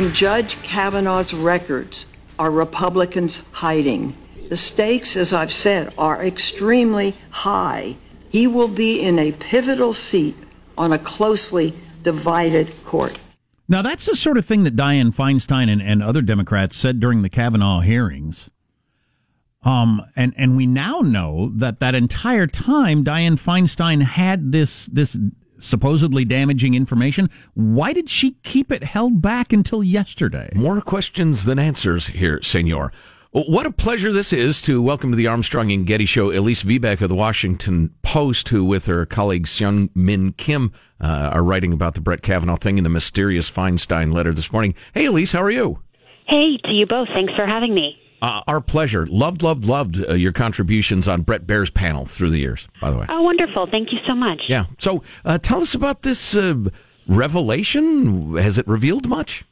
In Judge Kavanaugh's records are Republicans hiding? The stakes, as I've said, are extremely high. He will be in a pivotal seat on a closely divided court. Now, that's the sort of thing that Dianne Feinstein and, and other Democrats said during the Kavanaugh hearings. Um, and, and we now know that that entire time Dianne Feinstein had this, this supposedly damaging information. Why did she keep it held back until yesterday? More questions than answers here, senor. What a pleasure this is to welcome to the Armstrong and Getty Show Elise Viebeck of the Washington Post, who, with her colleague Seung Min Kim, uh, are writing about the Brett Kavanaugh thing in the mysterious Feinstein letter this morning. Hey, Elise, how are you? Hey, to you both. Thanks for having me. Uh, our pleasure. Loved, loved, loved uh, your contributions on Bret Baier's panel through the years, by the way. Oh, wonderful. Thank you so much. Yeah. So uh, tell us about this uh, revelation. Has it revealed much?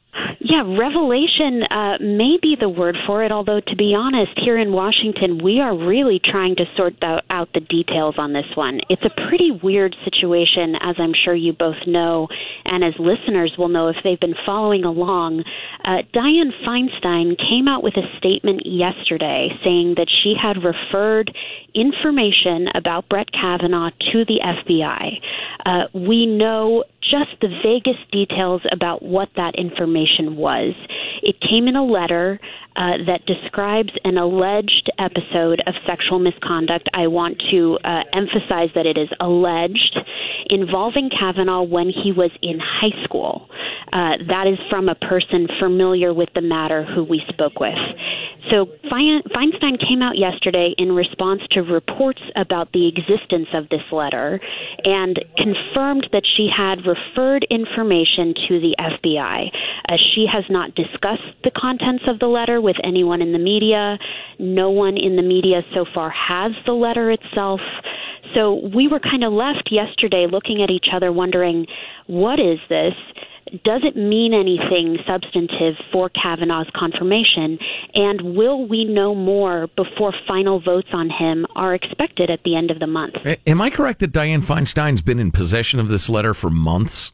Yeah, revelation uh, may be the word for it, although to be honest, here in Washington, we are really trying to sort out the details on this one. It's a pretty weird situation, as I'm sure you both know, and as listeners will know if they've been following along. Uh, Dianne Feinstein came out with a statement yesterday saying that she had referred information about Brett Kavanaugh to the FBI. Uh, we know just the vaguest details about what that information was. It came in a letter uh, that describes an alleged episode of sexual misconduct. I want to uh, emphasize that it is alleged involving Kavanaugh when he was in high school. Uh, that is from a person familiar with the matter who we spoke with. So Feinstein came out yesterday in response to reports about the existence of this letter and confirmed that she had referred information to the FBI. Uh, she has not discussed the contents of the letter with anyone in the media. No one in the media so far has the letter itself. So we were kind of left yesterday looking at each other wondering, what is this? does it mean anything substantive for Kavanaugh's confirmation? And will we know more before final votes on him are expected at the end of the month? Am I correct that Dianne Feinstein's been in possession of this letter for months?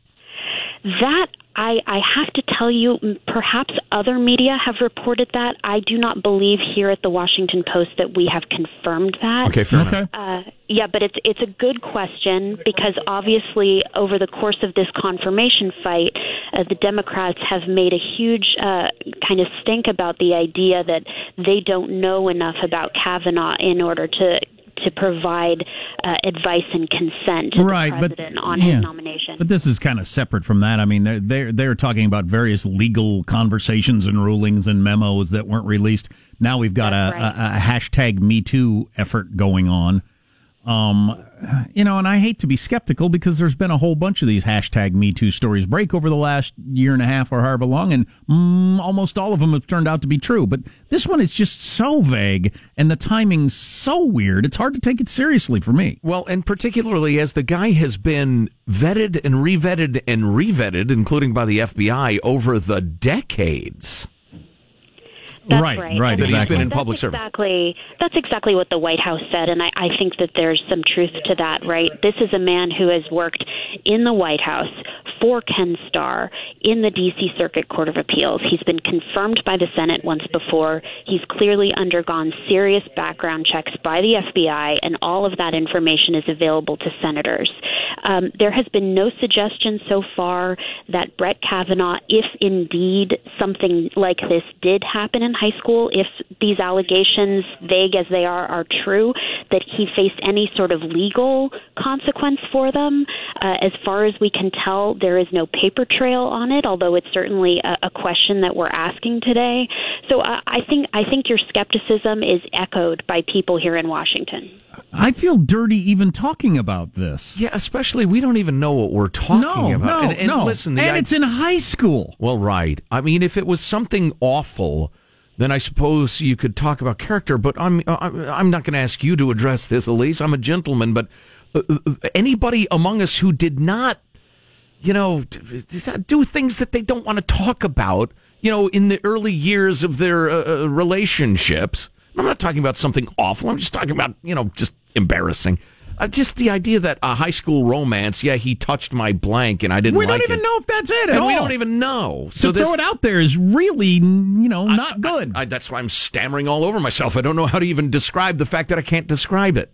That I, I have to tell you, perhaps other media have reported that. I do not believe here at the Washington Post that we have confirmed that. Okay, fair okay. Uh, yeah, but it's it's a good question because obviously over the course of this confirmation fight, uh, the Democrats have made a huge uh, kind of stink about the idea that they don't know enough about Kavanaugh in order to to provide uh, advice and consent to right, the president but, on yeah. his nomination. But this is kind of separate from that. I mean, they're, they're they're talking about various legal conversations and rulings and memos that weren't released. Now we've got a, right. a, a hashtag Me Too effort going on. Um, you know, and I hate to be skeptical because there's been a whole bunch of these hashtag Me Too stories break over the last year and a half or however long, and mm, almost all of them have turned out to be true. But this one is just so vague, and the timing's so weird. It's hard to take it seriously for me. Well, and particularly as the guy has been vetted and revetted and revetted, including by the FBI, over the decades. That's right, right. right, that exactly. he's been in that's public service. Exactly. That's exactly what the White House said, and I, I think that there's some truth to that. Right. This is a man who has worked in the White House for Ken Starr in the D.C. Circuit Court of Appeals. He's been confirmed by the Senate once before. He's clearly undergone serious background checks by the FBI, and all of that information is available to senators. Um, there has been no suggestion so far that Brett Kavanaugh, if indeed something like this did happen in high school, if these allegations, vague as they are, are true, that he faced any sort of legal consequence for them. Uh, as far as we can tell, there is no paper trail on it, although it's certainly a, a question that we're asking today. So uh, I think I think your skepticism is echoed by people here in Washington. I feel dirty even talking about this. Yeah, especially we don't even know what we're talking no, about. No, and, and no. listen, and I, it's in high school. Well, right. I mean, if it was something awful, then I suppose you could talk about character. But I'm I'm not going to ask you to address this, Elise. I'm a gentleman, but uh, uh, anybody among us who did not, you know, do things that they don't want to talk about, you know, in the early years of their uh, relationships. I'm not talking about something awful. I'm just talking about, you know, just embarrassing. Uh, just the idea that a high school romance, yeah, he touched my blank and I didn't we like don't even it. know if that's it and all. we don't even know. So So this, throw it out there is really, you know, not good. I, that's why I'm stammering all over myself. I don't know how to even describe the fact that I can't describe it.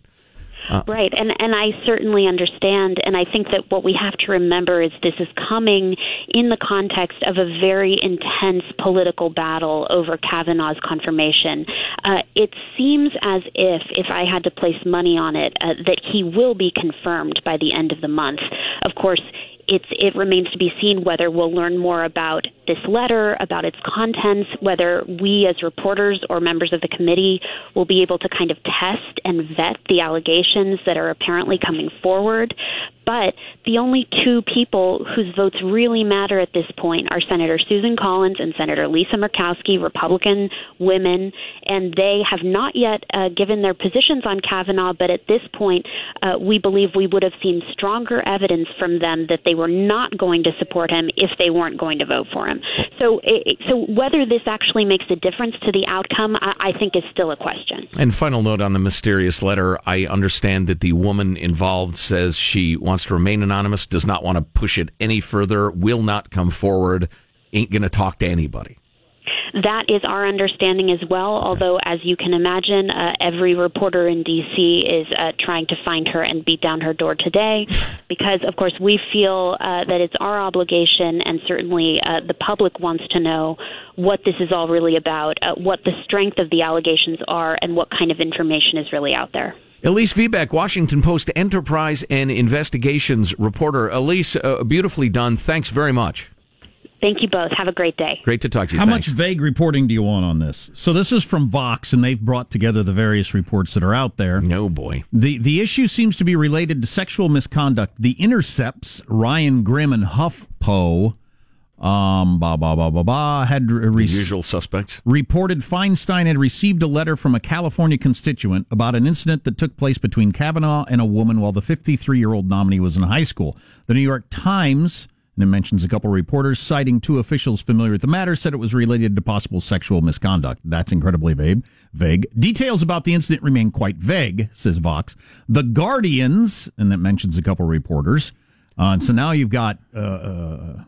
Right, and and I certainly understand, and I think that what we have to remember is this is coming in the context of a very intense political battle over Kavanaugh's confirmation. Uh, it seems as if, if I had to place money on it, uh, that he will be confirmed by the end of the month. Of course. It's, it remains to be seen whether we'll learn more about this letter, about its contents, whether we as reporters or members of the committee will be able to kind of test and vet the allegations that are apparently coming forward. But the only two people whose votes really matter at this point are Senator Susan Collins and Senator Lisa Murkowski, Republican women, and they have not yet uh, given their positions on Kavanaugh. But at this point, uh, we believe we would have seen stronger evidence from them that they were not going to support him if they weren't going to vote for him. So, it, so whether this actually makes a difference to the outcome, I, I think is still a question. And final note on the mysterious letter I understand that the woman involved says she wants to remain anonymous, does not want to push it any further, will not come forward, ain't going to talk to anybody. That is our understanding as well, although, as you can imagine, uh, every reporter in D.C. is uh, trying to find her and beat down her door today because, of course, we feel uh, that it's our obligation, and certainly uh, the public wants to know what this is all really about, uh, what the strength of the allegations are, and what kind of information is really out there. Elise Viebeck, Washington Post Enterprise and Investigations reporter. Elise, uh, beautifully done. Thanks very much. Thank you both. Have a great day. Great to talk to you. How Thanks. much vague reporting do you want on this? So this is from Vox, and they've brought together the various reports that are out there. No boy. The the issue seems to be related to sexual misconduct. The Intercepts, Ryan Grim and HuffPo, um, ba ba ba ba ba, had re- The usual suspects. reported Feinstein had received a letter from a California constituent about an incident that took place between Kavanaugh and a woman while the 53 year old nominee was in high school. The New York Times, and it mentions a couple reporters citing two officials familiar with the matter, said it was related to possible sexual misconduct. That's incredibly vague. Vague. Details about the incident remain quite vague, says Vox. The Guardians, and that mentions a couple reporters. Uh, and so now you've got uh, uh,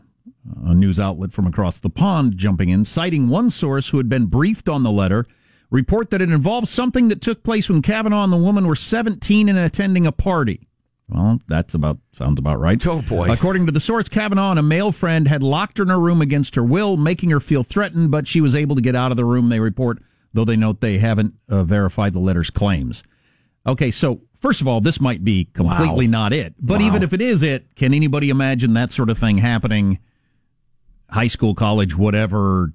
a news outlet from across the pond jumping in, citing one source who had been briefed on the letter, report that it involves something that took place when Kavanaugh and the woman were 17 and attending a party. Well, that's about sounds about right. Oh, boy. According to the source, Kavanaugh and a male friend had locked her in her room against her will, making her feel threatened, but she was able to get out of the room. They report, though they note they haven't uh, verified the letter's claims. Okay, so first of all, this might be completely not it. But Wow. even if it is it, can anybody imagine that sort of thing happening? High school, college, whatever.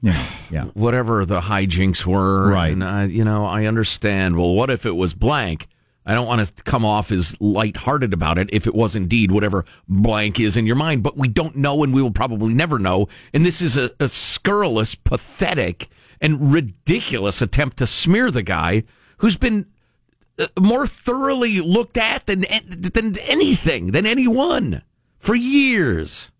You know, yeah. Whatever the hijinks were. Right. And, uh, you know, I understand. Well, what if it was blank? I don't want to come off as lighthearted about it if it was indeed whatever blank is in your mind, but we don't know and we will probably never know. And this is a, a scurrilous, pathetic, and ridiculous attempt to smear the guy who's been uh, more thoroughly looked at than than anything, than anyone for years.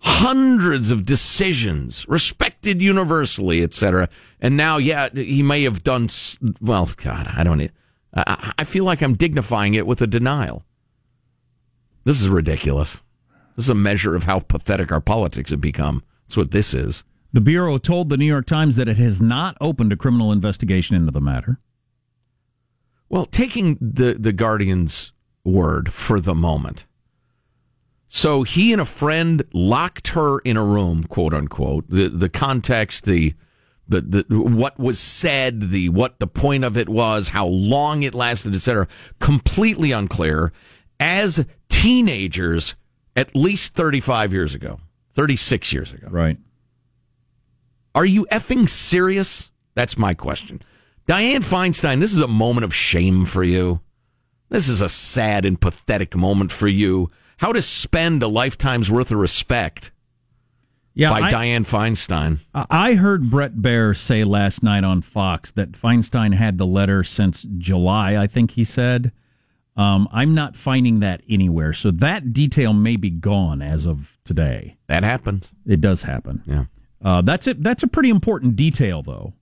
Hundreds of decisions, respected universally, etc. And now, yeah, he may have done. Well, God, I don't. e- I, feel like I'm dignifying it with a denial. This is ridiculous. This is a measure of how pathetic our politics have become. That's what this is. The Bureau told the New York Times that it has not opened a criminal investigation into the matter. Well, taking the the Guardian's word for the moment. So he and a friend locked her in a room, quote unquote. The the context, the the, the what was said, the what the point of it was, how long it lasted, etc. Completely unclear. As teenagers, at least thirty five years ago, thirty six years ago. Right. Are you effing serious? That's my question. Dianne Feinstein, this is a moment of shame for you. This is a sad and pathetic moment for you. How to spend a lifetime's worth of respect Yeah, by I, Dianne Feinstein. I heard Bret Baier say last night on Fox that Feinstein had the letter since July, I think he said. Um, I'm not finding that anywhere. So that detail may be gone as of today. That happens. It does happen. Yeah. Uh, that's it. That's a pretty important detail, though.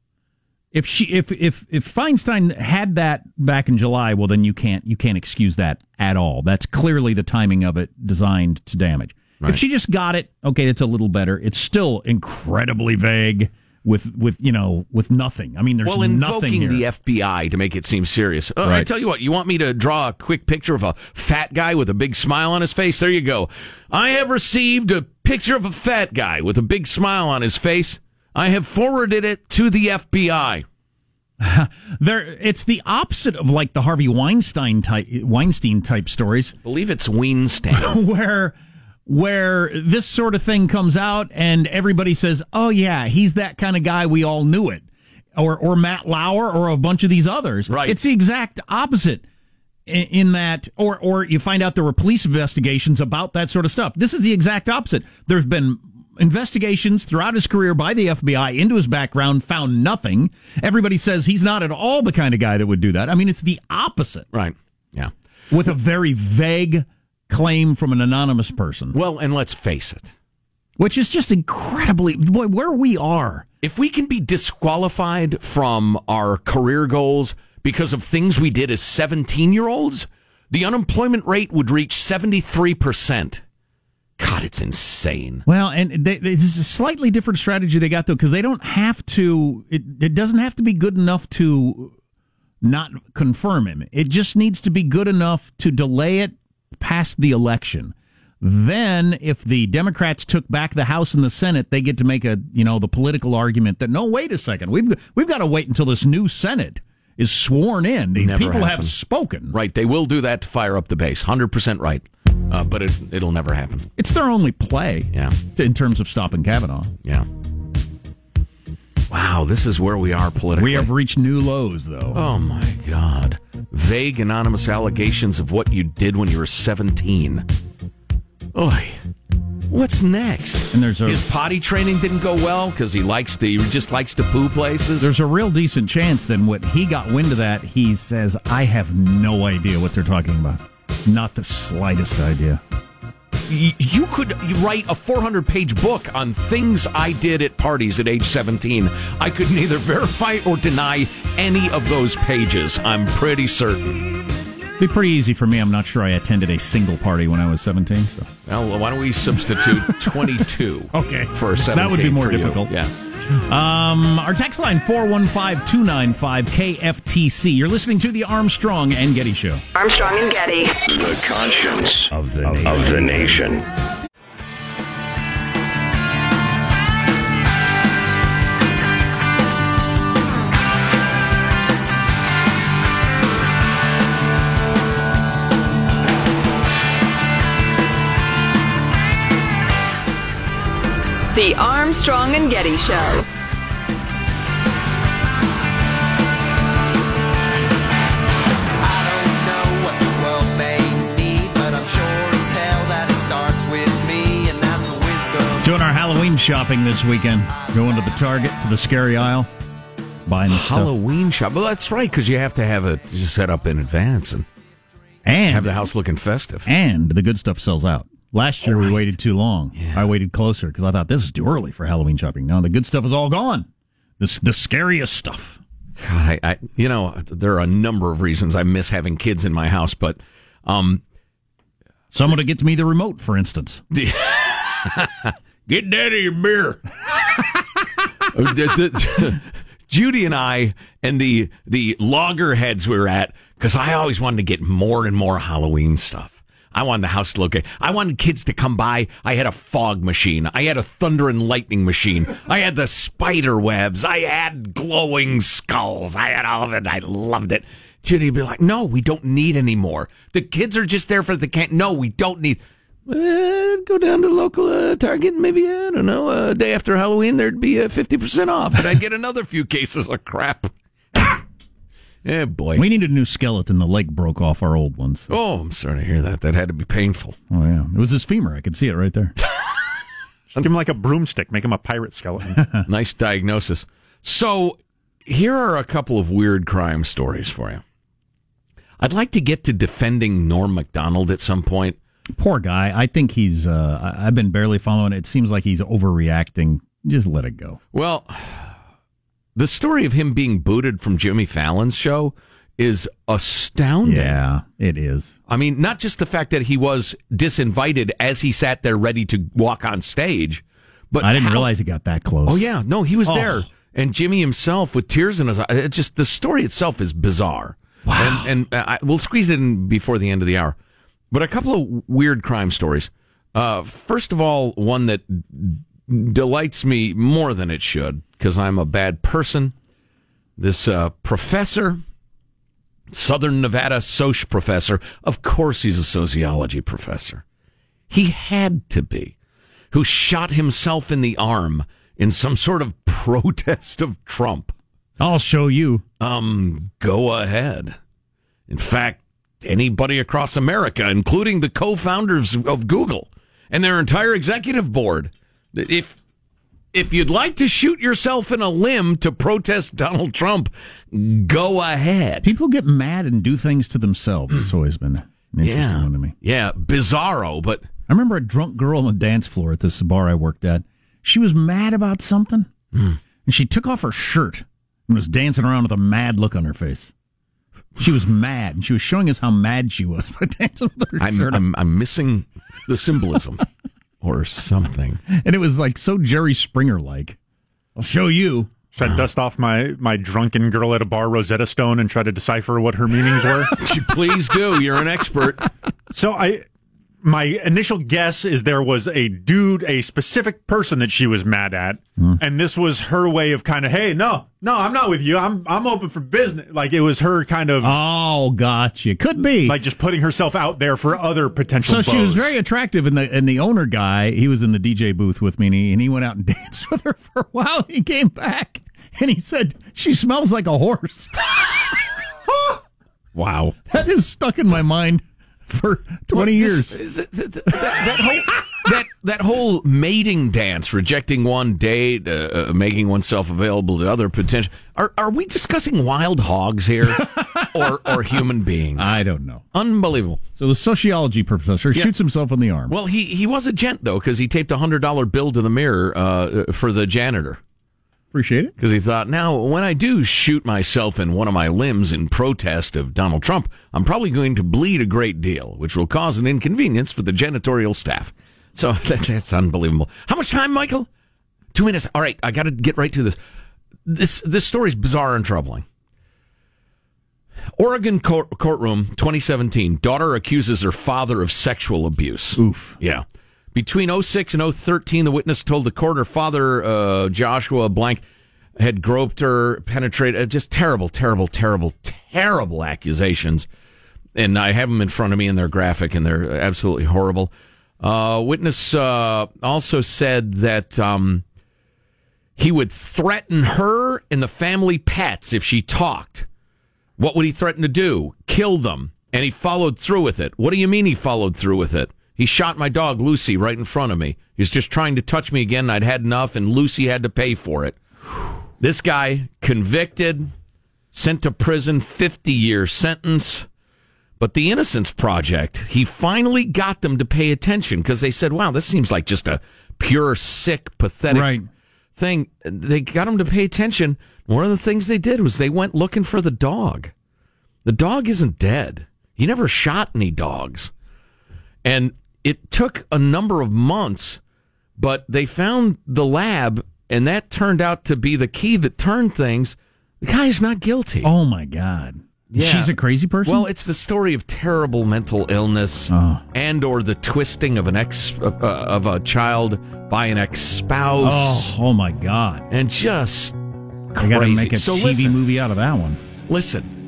If she if if if Feinstein had that back in July, well then you can't you can't excuse that at all. That's clearly the timing of it designed to damage. Right. If she just got it, okay, it's a little better. It's still incredibly vague with with you know with nothing. I mean, there's well, invoking the FBI to make it seem serious. Uh, right. I tell you what, you want me to draw a quick picture of a fat guy with a big smile on his face? There you go. I have received a picture of a fat guy with a big smile on his face. I have forwarded it to the FBI. there, it's the opposite of like the Harvey Weinstein type Weinstein type stories. I believe it's Weinstein, where where this sort of thing comes out and everybody says, "Oh yeah, he's that kind of guy. We all knew it," or or Matt Lauer or a bunch of these others. Right. It's the exact opposite in, in that, or or you find out there were police investigations about that sort of stuff. This is the exact opposite. There's been investigations throughout his career by the FBI into his background found nothing. Everybody says he's not at all the kind of guy that would do that. I mean, it's the opposite. Right. Yeah. With a very vague claim from an anonymous person. Well, and let's face it, which is just incredibly boy, where we are. If we can be disqualified from our career goals because of things we did as 17 year olds, the unemployment rate would reach 73%. God, it's insane. Well, and they, it's a slightly different strategy they got though, because they don't have to. It, it doesn't have to be good enough to not confirm him. It just needs to be good enough to delay it past the election. Then, if the Democrats took back the House and the Senate, they get to make a you know the political argument that no, wait a second, we've we've got to wait until this new Senate is sworn in. The Never people happen. have spoken. Right, they will do that to fire up the base. Hundred percent right uh, but it, it'll never happen. It's their only play, yeah, in terms of stopping Kavanaugh. Yeah. Wow, this is where we are politically. We have reached new lows, though. Oh my God! Vague, anonymous allegations of what you did when you were seventeen. Oi. What's next? And there's a, his potty training didn't go well because he likes to he just likes to poo places. There's a real decent chance then when he got wind of that, he says, "I have no idea what they're talking about." Not the slightest idea. You could write a 400 page book on things I did at parties at age 17. I could neither verify or deny any of those pages. I'm pretty certain. Be pretty easy for me. I'm not sure I attended a single party when I was 17. So. Well, why don't we substitute 22? okay, for 17. That would be more difficult. You. Yeah. Um, our text line 415-295-KFTC. You're listening to the Armstrong and Getty Show. Armstrong and Getty. The conscience of the nation. Of the nation. The Armstrong and Getty Show. Doing our Halloween shopping this weekend. Going to the Target, to the scary aisle, buying the Halloween shop. Well, that's right, because you have to have it set up in advance and, and have the house looking festive. And the good stuff sells out. Last year right. we waited too long. Yeah. I waited closer because I thought this is too early for Halloween shopping. Now the good stuff is all gone. The the scariest stuff. God, I, I, you know there are a number of reasons I miss having kids in my house, but um, someone to get me the remote, for instance. get daddy your beer. Judy and I and the the loggerheads we are at because I always wanted to get more and more Halloween stuff. I wanted the house to look. I wanted kids to come by. I had a fog machine. I had a thunder and lightning machine. I had the spider webs. I had glowing skulls. I had all of it. I loved it. Judy would be like, no, we don't need any more. The kids are just there for the camp. No, we don't need. Uh, go down to the local uh, Target. Maybe I don't know. A uh, day after Halloween, there'd be a fifty percent off, and I'd get another few cases of crap. Yeah, boy. We needed a new skeleton. The leg broke off our old ones. Oh, I'm sorry to hear that. That had to be painful. Oh, yeah. It was his femur. I could see it right there. Give him like a broomstick. Make him a pirate skeleton. nice diagnosis. So, here are a couple of weird crime stories for you. I'd like to get to defending Norm Macdonald at some point. Poor guy. I think he's. Uh, I've been barely following. It seems like he's overreacting. Just let it go. Well, The story of him being booted from Jimmy Fallon's show is astounding. Yeah, it is. I mean, not just the fact that he was disinvited as he sat there ready to walk on stage, but I didn't how- realize he got that close. Oh yeah, no, he was Oh. there, and Jimmy himself with tears in his eyes. Just the story itself is bizarre. Wow. And, and I, we'll squeeze it in before the end of the hour. But a couple of weird crime stories. Uh, first of all, one that delights me more than it should because I'm a bad person. This uh, professor, Southern Nevada Soch professor, of course he's a sociology professor. He had to be, who shot himself in the arm in some sort of protest of Trump. I'll show you. Um, go ahead. In fact, anybody across America, including the co-founders of Google and their entire executive board, if if you'd like to shoot yourself in a limb to protest Donald Trump, go ahead. People get mad and do things to themselves. It's always been an interesting Yeah, one to me. yeah, bizarro, but I remember a drunk girl on the dance floor at this bar I worked at. She was mad about something, Hmm. and she took off her shirt and was dancing around with a mad look on her face. She was mad, and she was showing us how mad she was by dancing with her I'm, shirt. I'm I'm missing the symbolism or something. and it was like so Jerry Springer like. I'll show you. Should I dust off my, my drunken girl at a bar Rosetta Stone and try to decipher what her meanings were? Please do. You're an expert. So I, my initial guess is there was a dude, a specific person that she was mad at, hmm. and this was her way of kind of, hey, no, no, I'm not with you. I'm I'm open for business. Like it was her kind of Oh, gotcha. Could be. like just putting herself out there for other potential. so she was very attractive, and the and the owner guy, he was in the DJ booth with me, and he, and he went out and danced with her for a while. He came back and he said she smells like a horse. Wow. That is stuck in my mind for twenty Well, years. this- th- th- th- that, that whole that that whole mating dance, rejecting one date, uh, uh, making oneself available to other potential. Are are we discussing wild hogs here, or or human beings? I don't know. Unbelievable. So the sociology professor shoots himself in the arm. Well, he he was a gent though, because he taped a hundred dollar bill to the mirror uh, for the janitor. Appreciate it. because he thought, now when I do shoot myself in one of my limbs in protest of Donald Trump, I'm probably going to bleed a great deal, which will cause an inconvenience for the janitorial staff. So that, that's unbelievable. How much time, Michael? Two minutes. All right, I got to get right to this. This this story is bizarre and troubling. Oregon court, courtroom, 2017. Daughter accuses her father of sexual abuse. Oof. Yeah. Between 06 and 013, the witness told the court her father, uh, Joshua Blank, had groped her, penetrated. uh, Just terrible, terrible, terrible, terrible accusations. And I have them in front of me, and they're graphic, and they're absolutely horrible. Uh, witness uh, also said that um, he would threaten her and the family pets if she talked. What would he threaten to do? Kill them. And he followed through with it. What do you mean he followed through with it? He shot my dog Lucy right in front of me. He was just trying to touch me again. I'd had enough, and Lucy had to pay for it. This guy convicted, sent to prison, 50 year sentence. But the Innocence Project, he finally got them to pay attention because they said, wow, this seems like just a pure, sick, pathetic Right. thing. They got him to pay attention. One of the things they did was they went looking for the dog. The dog isn't dead. He never shot any dogs. And it took a number of months, but they found the lab, and that turned out to be the key that turned things. The guy's not guilty. Oh my God. Yeah. She's a crazy person. Well, it's the story of terrible mental illness Oh. and or the twisting of an ex uh, uh, of a child by an ex spouse oh, oh my God. and just I got to make a so TV listen, movie out of that one. listen.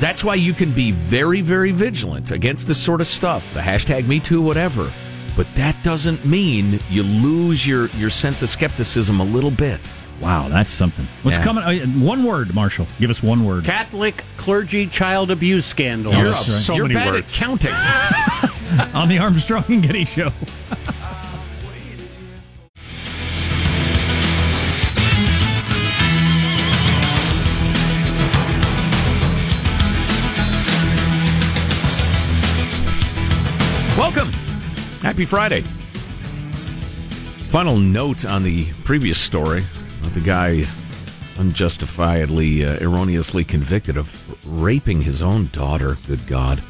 That's why you can be very, very vigilant against this sort of stuff. The hashtag Me Too, whatever. But that doesn't mean you lose your, your sense of skepticism a little bit. Wow, that's something. What's Yeah. coming? uh, One word, Marshall. Give us one word. Catholic clergy child abuse scandal. You're, that's right. so you're many bad words. at counting. on the Armstrong and Getty Show. Welcome. Happy Friday. Final note on the previous story of the guy unjustifiably, uh, erroneously convicted of raping his own daughter. Good God.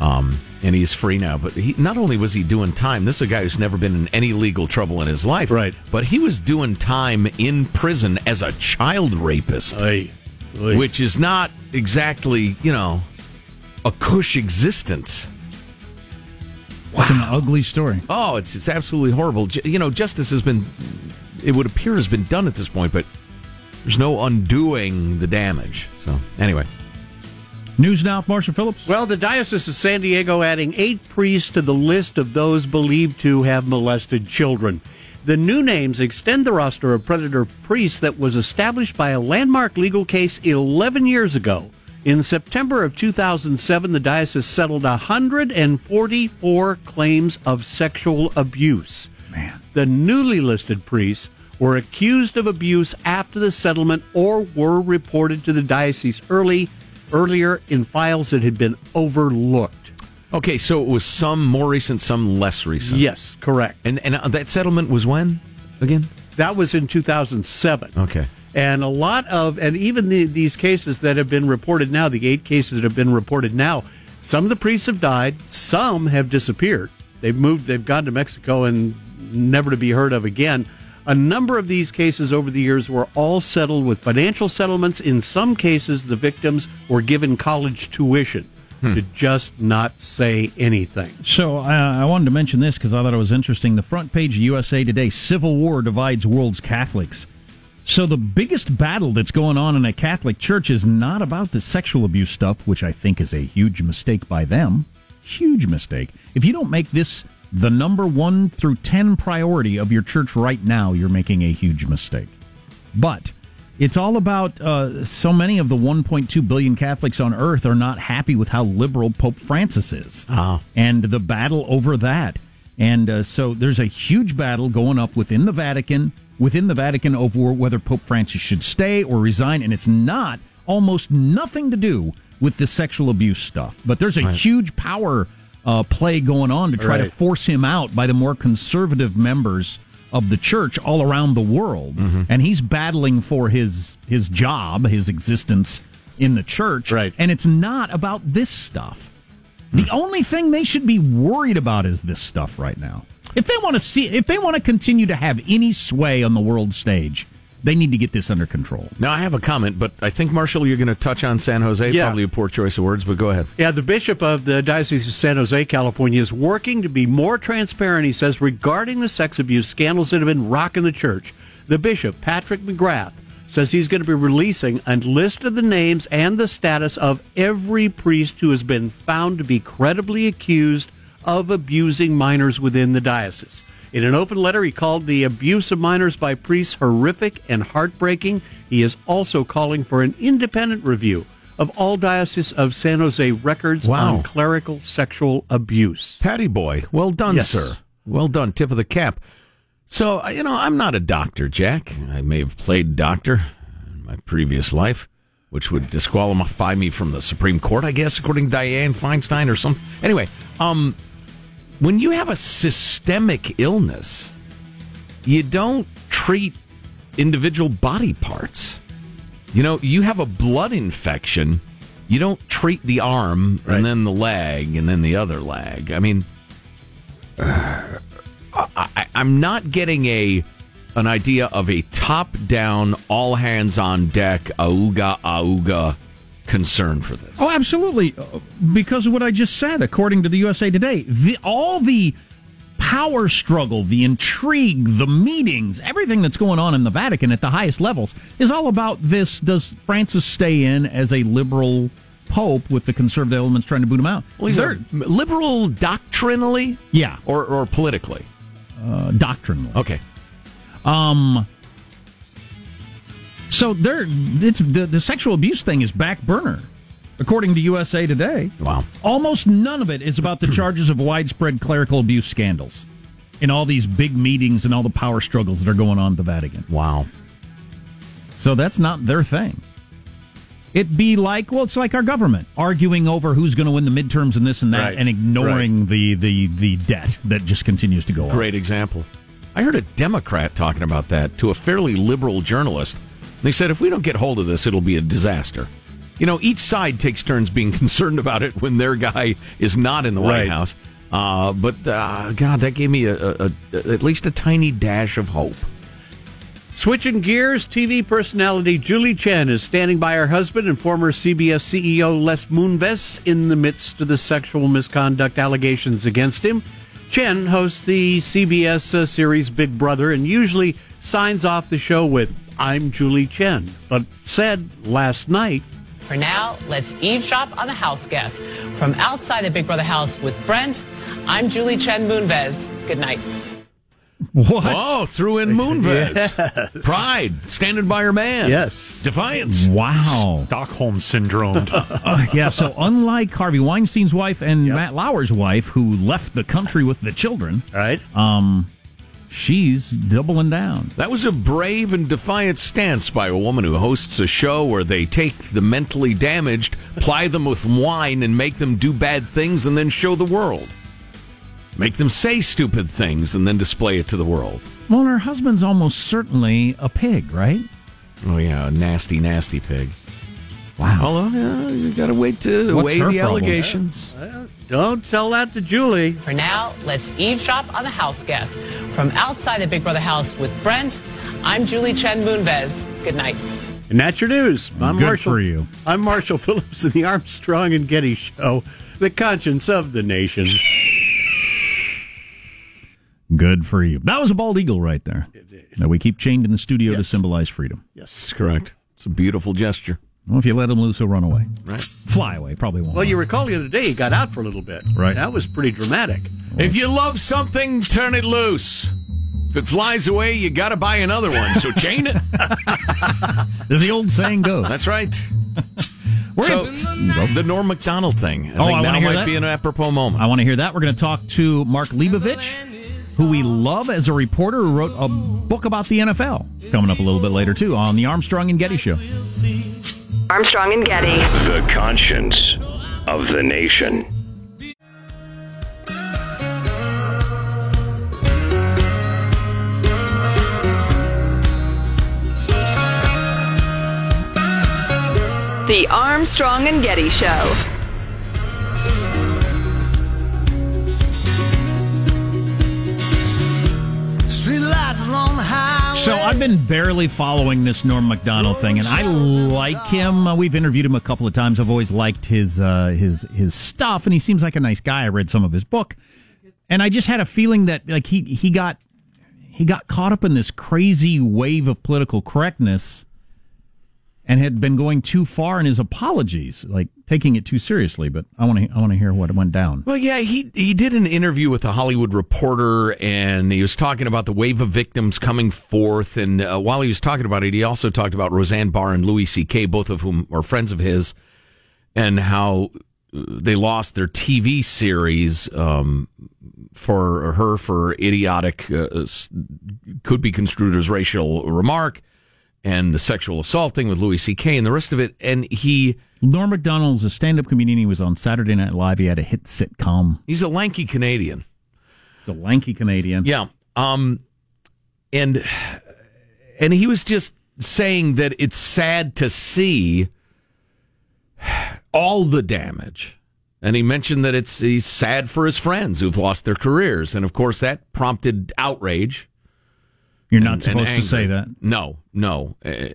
Um, and he's free now. But he not only was he doing time, this is a guy who's never been in any legal trouble in his life. Right. But he was doing time in prison as a child rapist, Oy. Oy. which is not exactly, you know, a cush existence. It's an ugly story. Oh, it's it's absolutely horrible. You know, justice has been, it would appear, has been done at this point, but there's no undoing the damage. So anyway, News now, Marshall Phillips. Well, the Diocese of San Diego adding eight priests to the list of those believed to have molested children. The new names extend the roster of predator priests that was established by a landmark legal case 11 years ago. In September of 2007, the diocese settled 144 claims of sexual abuse. Man. The newly listed priests were accused of abuse after the settlement or were reported to the diocese early earlier in files that had been overlooked. okay, so it was some more recent, some less recent. Yes, correct. and and uh, that settlement was when again? That was in 2007. Okay. And a lot of, and even the, these cases that have been reported now, the eight cases that have been reported now, some of the priests have died, some have disappeared. They've moved, they've gone to Mexico and never to be heard of again. A number of these cases over the years were all settled with financial settlements. In some cases, the victims were given college tuition to just not say anything. So uh, I wanted to mention this because I thought it was interesting. The front page of USA Today: Civil War divides world's Catholics. So the biggest battle that's going on in a Catholic church is not about the sexual abuse stuff, which I think is a huge mistake by them. Huge mistake. If you don't make this the number one through ten priority of your church right now, you're making a huge mistake. But it's all about uh, so many of the 1.2 billion Catholics on earth are not happy with how liberal Pope Francis is. And the battle over that. And uh, so there's a huge battle going up within the Vatican, within the Vatican over whether Pope Francis should stay or resign. And it's not almost nothing to do with the sexual abuse stuff. But there's a huge power uh, play going on to try to force him out by the more conservative members of the church all around the world, Mm-hmm. and he's battling for his his job, his existence in the church. Right. And it's not about this stuff. The only thing they should be worried about is this stuff right now. If they want to see, if they want to continue to have any sway on the world stage, they need to get this under control. Now I have a comment, but I think Marshall, you're going to touch on San Jose. Yeah. Probably a poor choice of words, but go ahead. Yeah, the bishop of the Diocese of San Jose, California, is working to be more transparent, he says, regarding the sex abuse scandals that have been rocking the church. The bishop, Patrick McGrath, says he's going to be releasing a list of the names and the status of every priest who has been found to be credibly accused of abusing minors within the diocese. In an open letter, he called the abuse of minors by priests horrific and heartbreaking. He is also calling for an independent review of all Diocese of San Jose records Wow. on clerical sexual abuse. Patty boy, well done, Yes. sir. Well done. Tip of the cap. So, uh, you know, I'm not a doctor, Jack. I may have played doctor in my previous life, which would disqualify me from the Supreme Court, I guess, according to Dianne Feinstein or something. Anyway, um, when you have a systemic illness, you don't treat individual body parts. You know, you have a blood infection, you don't treat the arm Right. and then the leg and then the other leg. I mean, I, I, I'm not getting a an idea of a top down, all hands on deck, auga auga concern for this. Oh, absolutely. Uh, Because of what I just said, according to the USA Today, the, all the power struggle, the intrigue, the meetings, everything that's going on in the Vatican at the highest levels is all about this. Does Francis stay in as a liberal pope with the conservative elements trying to boot him out? Well, he's liberal doctrinally, yeah, or or politically. Uh, doctrinally. Okay, Um. So there, it's the the sexual abuse thing is back burner, according to USA Today. wow. Almost none of it is about the charges of widespread clerical abuse scandals in all these big meetings and all the power struggles that are going on at the Vatican. Wow. So that's not their thing. It'd be like, well, it's like our government arguing over who's going to win the midterms and this and that, Right. and ignoring the, the the debt that just continues to go on. Great example. I heard a Democrat talking about that to a fairly liberal journalist. They said if we don't get hold of this, it'll be a disaster. You know, each side takes turns being concerned about it when their guy is not in the White House. Uh, but uh, God, that gave me a, a, a, at least a tiny dash of hope. Switching gears, TV personality Julie Chen is standing by her husband and former CBS CEO Les Moonves in the midst of the sexual misconduct allegations against him. Chen hosts the CBS uh, series Big Brother and usually signs off the show with "I'm Julie Chen," but said last night For now, let's eavesdrop on the house guest. From outside the Big Brother house with Brent, I'm Julie Chen Moonves. Good night. What? Oh, threw in Moonves. Pride, standing by her man. Yes. Defiance. Wow. Stockholm syndrome. Uh, yeah, so unlike Harvey Weinstein's wife and Matt Lauer's wife, who left the country with the children, right? um, she's doubling down. That was a brave and defiant stance by a woman who hosts a show where they take the mentally damaged, ply them with wine, and make them do bad things and then show the world. Make them say stupid things and then display it to the world. Well, her husband's almost certainly a pig, right? Oh, yeah, a nasty, nasty pig. Wow. Although, yeah, you got to wait to What's weigh the problem? allegations. Uh, don't tell that to Julie. For now, let's eavesdrop on the house guest. From outside the Big Brother house with Brent, I'm Julie Chen Moonves. Good night. And that's your news. I'm Good Marshall. for you. I'm Marshall Phillips in the Armstrong and Getty Show, the conscience of the nation. Good for you. That was a bald eagle right there. That we keep chained in the studio to symbolize freedom. Yes, that's correct. It's a beautiful gesture, Well, if you let him loose, he'll run away. right? Fly away, probably won't. Well, you recall the other day he got out for a little bit. Right. That was pretty dramatic. If you love something, turn it loose. If it flies away, you got to buy another one. So chain it. As the old saying goes. That's right. We're so in- the Norm Macdonald thing. I Oh, think I wanna now hear might that. be an apropos moment. I want to hear that. We're going to talk to Mark Leibovich, who we love as a reporter who wrote a book about the NFL. Coming up a little bit later, too, on the Armstrong and Getty Show. Armstrong and Getty. The conscience of the nation. The Armstrong and Getty Show. So I've been barely following this Norm Macdonald thing, and I like him. Uh, we've interviewed him a couple of times. I've always liked his uh, his his stuff, and he seems like a nice guy. I read some of his book, and I just had a feeling that like he he got he got caught up in this crazy wave of political correctness, and had been going too far in his apologies, like taking it too seriously. But I want to I want to hear what went down. Well, yeah, he he did an interview with the Hollywood Reporter, and he was talking about the wave of victims coming forth. And uh, while he was talking about it, he also talked about Roseanne Barr and Louis C.K., both of whom are friends of his, and how uh, they lost their TV series um, for her for idiotic, uh, could be construed as racial remark, and the sexual assaulting with Louis C.K. and the rest of it. And he Norm Macdonald's a stand-up comedian. He was on Saturday Night Live. He had a hit sitcom. he's a lanky Canadian. He's a lanky Canadian. Yeah. Um and and he was just saying that it's sad to see all the damage. And he mentioned that it's he's sad for his friends who've lost their careers and of course that prompted outrage. You're not and supposed to say that. No, no. Uh,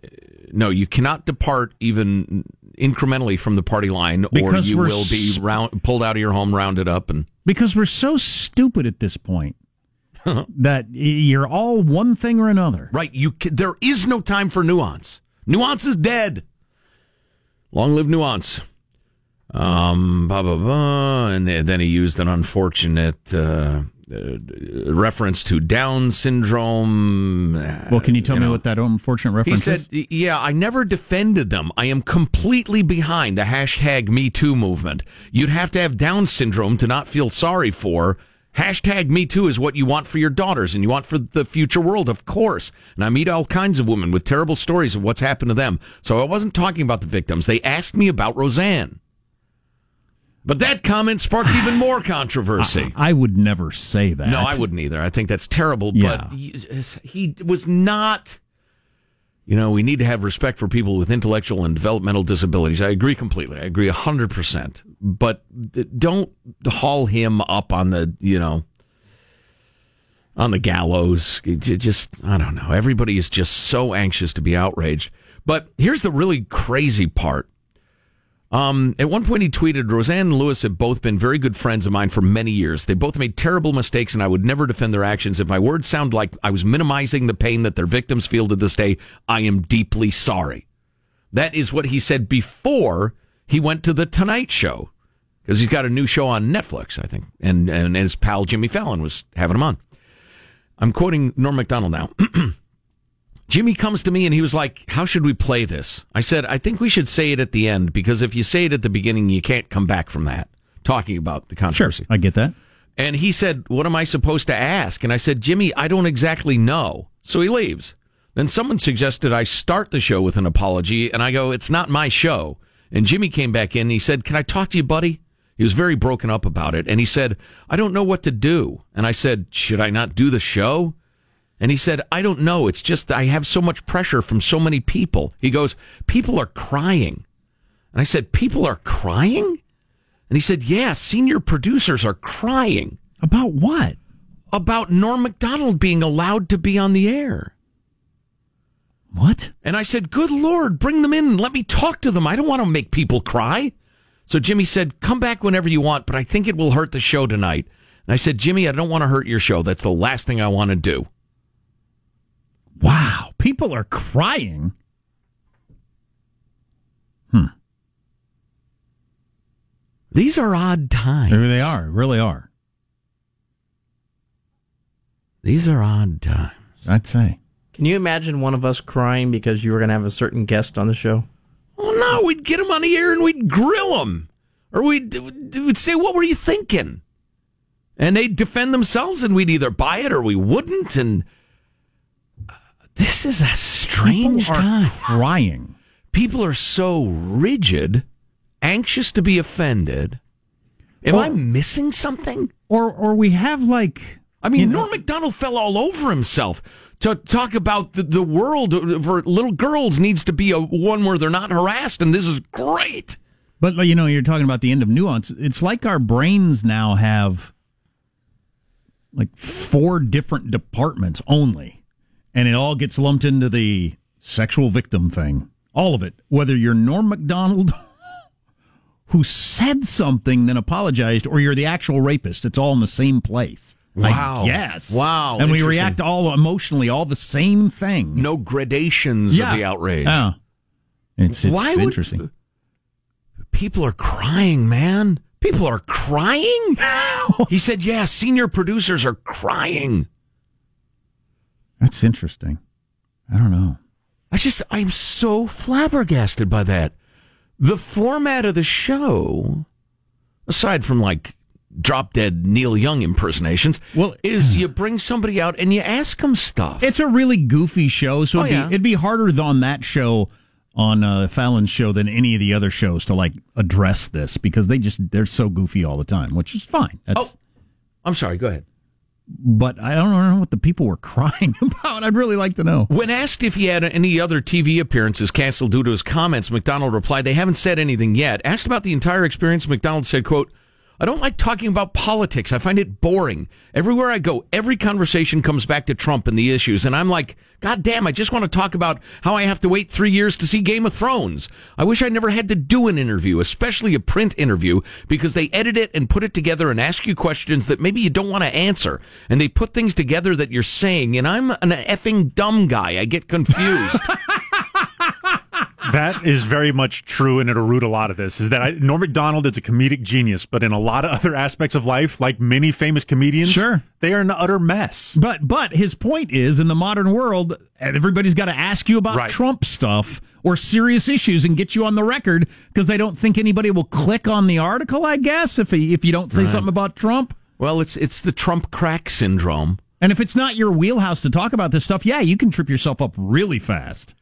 no, you cannot depart even incrementally from the party line or you will be round, pulled out of your home, rounded up and Because we're so stupid at this point that you're all one thing or another. Right. You ca there is no time for nuance. Nuance is dead. Long live nuance. Um, blah, blah, blah. And then he used an unfortunate uh, Uh, reference to Down syndrome. Uh, well, can you tell you me know. what that unfortunate reference is? He said, is? Yeah, I never defended them. I am completely behind the hashtag Me Too movement. You'd have to have Down syndrome to not feel sorry for. Hashtag Me Too is what you want for your daughters and you want for the future world, of course. And I meet all kinds of women with terrible stories of what's happened to them. So I wasn't talking about the victims. They asked me about Roseanne. But that comment sparked even more controversy. I would never say that. No, I wouldn't either. I think that's terrible. Yeah. But he, he was not. you know, we need to have respect for people with intellectual and developmental disabilities. I agree completely. I agree 100%. But don't haul him up on the, you know, on the gallows. Just, I don't know. Everybody is just so anxious to be outraged. But here's the really crazy part. Um, at one point, he tweeted, Roseanne and Louis have both been very good friends of mine for many years. They both made terrible mistakes, and I would never defend their actions. If my words sound like I was minimizing the pain that their victims feel to this day, I am deeply sorry. That is what he said before he went to The Tonight Show, because he's got a new show on Netflix, I think, and, and his pal Jimmy Fallon was having him on. I'm quoting Norm MacDonald now. Jimmy comes to me and he was like, How should we play this? I said, I think we should say it at the end because if you say it at the beginning, you can't come back from that. Talking about the controversy. Sure, I get that. And he said, What am I supposed to ask? And I said, Jimmy, I don't exactly know. So he leaves. Then someone suggested I start the show with an apology, and I go, It's not my show. And Jimmy came back in and he said, Can I talk to you, buddy? He was very broken up about it. And he said, I don't know what to do. And I said, Should I not do the show? And he said, I don't know. It's just I have so much pressure from so many people. He goes, People are crying. And I said, People are crying? And he said, Yeah, senior producers are crying. About what? About Norm MacDonald being allowed to be on the air. What? And I said, Good Lord, bring them in and let me talk to them. I don't want to make people cry. So Jimmy said, Come back whenever you want, but I think it will hurt the show tonight. And I said, Jimmy, I don't want to hurt your show. That's the last thing I want to do. Wow, people are crying. Hmm. These are odd times. Maybe they are, really are. These are odd times. I'd say. Can you imagine one of us crying because you were going to have a certain guest on the show? Well, no, we'd get him on the air and we'd grill him. Or we'd, we'd say, What were you thinking? And they'd defend themselves and we'd either buy it or we wouldn't. And this is a strange People are time. Crying. People are so rigid, anxious to be offended. Am Well- I missing something? Or or we have like I mean, you know- Norm MacDonald fell all over himself to talk about the, the world for little girls needs to be a one where they're not harassed, and this is great. But you know, you're talking about the end of nuance. It's like our brains now have like four different departments only, and it all gets lumped into the sexual victim thing. All of it, whether you're Norm Macdonald, who said something then apologized, or you're the actual rapist. It's all in the same place. Wow. Yes. Wow, And we react all emotionally, all the same thing. No gradations of the outrage. Yeah. It's, it's Why would- interesting. People are crying, man. People are crying. he said, "Yeah, senior producers are crying." That's interesting. I don't know. I just, I'm so flabbergasted by that. The format of the show, aside from like drop dead Neil Young impersonations, Well- is you bring somebody out and you ask them stuff. It's a really goofy show, so Oh, it'd, yeah. be, it'd be harder on that show on uh, Fallon's show than any of the other shows to like address this because they just they're so goofy all the time, which is fine. That's, Oh. I'm sorry, go ahead. But I don't know what the people were crying about. I'd really like to know. When asked if he had any other TV appearances canceled due to his comments, MacDonald replied, "They haven't said anything yet." Asked about the entire experience, MacDonald said, "quote I don't like talking about politics. I find it boring. Everywhere I go, every conversation comes back to Trump and the issues, and I'm like, God damn! I just want to talk about how I have to wait three years to see Game of Thrones. I wish I never had to do an interview, especially a print interview, because they edit it and put it together and ask you questions that maybe you don't want to answer, and they put things together that you're saying, and I'm an effing dumb guy. I get confused." That is very much true, and it'll root a lot of this. Is that I, Norm Macdonald is a comedic genius, but in a lot of other aspects of life, like many famous comedians, Sure. they are an utter mess. But but his point is, in the modern world, everybody's got to ask you about Right. Trump stuff or serious issues and get you on the record because they don't think anybody will click on the article. I guess if he, if you don't say something about Trump. well, it's it's the Trump crack syndrome. And if it's not your wheelhouse to talk about this stuff, yeah, you can trip yourself up really fast.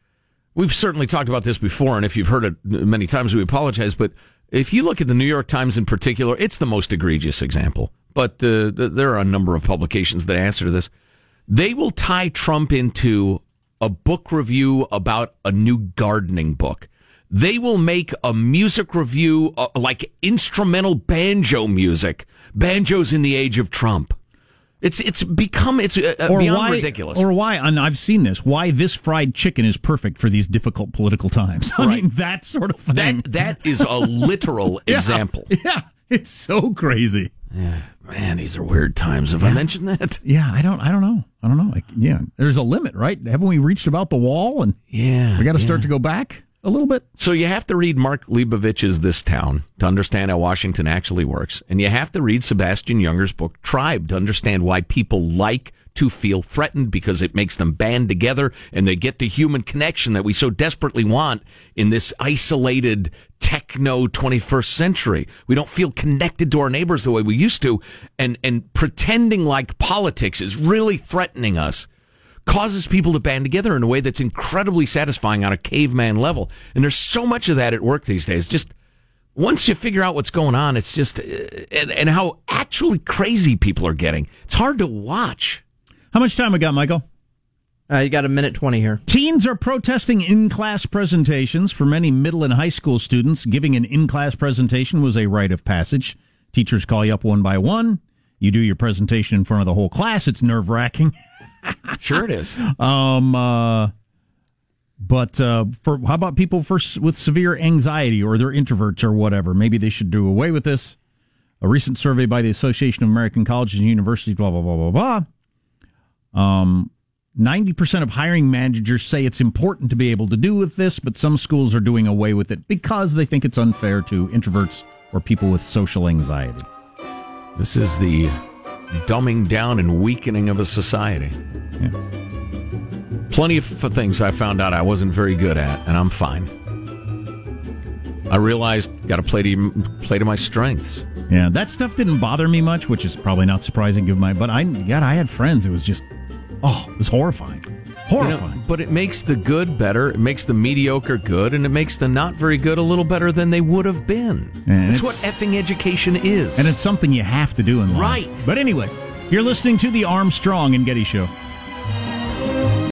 We've certainly talked about this before, and if you've heard it many times, we apologize. But if you look at the New York Times in particular, it's the most egregious example. But uh, there are a number of publications that answer to this. They will tie Trump into a book review about a new gardening book. They will make a music review uh, like instrumental banjo music. Banjos in the age of Trump. It's it's become it's uh, uh, beyond why, ridiculous. Or why, and I've seen this, why this fried chicken is perfect for these difficult political times. I Right. mean, that sort of thing. that that is a literal Yeah. example. Yeah, it's so crazy. Yeah, Man, these are weird times. Have I mentioned that? Yeah, I don't, I don't know. I don't know. Like, yeah, there's a limit, right? Haven't we reached about the wall? And Yeah, we got to yeah. start to go back a little bit. So you have to read Mark Leibovich's This Town to understand how Washington actually works. And you have to read Sebastian Junger's book Tribe to understand why people like to feel threatened because it makes them band together and they get the human connection that we so desperately want in this isolated techno 21st century. We don't feel connected to our neighbors the way we used to and and pretending like politics is really threatening us causes people to band together in a way that's incredibly satisfying on a caveman level. And there's so much of that at work these days. Just once you figure out what's going on, it's just, uh, and, and how actually crazy people are getting. It's hard to watch. How much time we got, Michael? Uh, you got a minute 20 here. Teens are protesting in class presentations. For many middle and high school students, giving an in class presentation was a rite of passage. Teachers call you up one by one. You do your presentation in front of the whole class. It's nerve wracking. Sure it is. Um, uh, but uh, for how about people for with severe anxiety or they're introverts or whatever? Maybe they should do away with this. A recent survey by the Association of American Colleges and Universities, blah blah blah blah blah. Um, ninety percent of hiring managers say it's important to be able to do with this, but some schools are doing away with it because they think it's unfair to introverts or people with social anxiety. This is the dumbing down and weakening of a society. Plenty of things I found out I wasn't very good at, and I'm fine. I realized got to play to play to my strengths. Yeah, that stuff didn't bother me much, which is probably not surprising given my. But I, God, I had friends. It was just, oh, it was horrifying, You know, but it makes the good better. It makes the mediocre good, and it makes the not very good a little better than they would have been. And That's what effing education is. and it's something you have to do in life. Right. But anyway, you're listening to the Armstrong and Getty Show.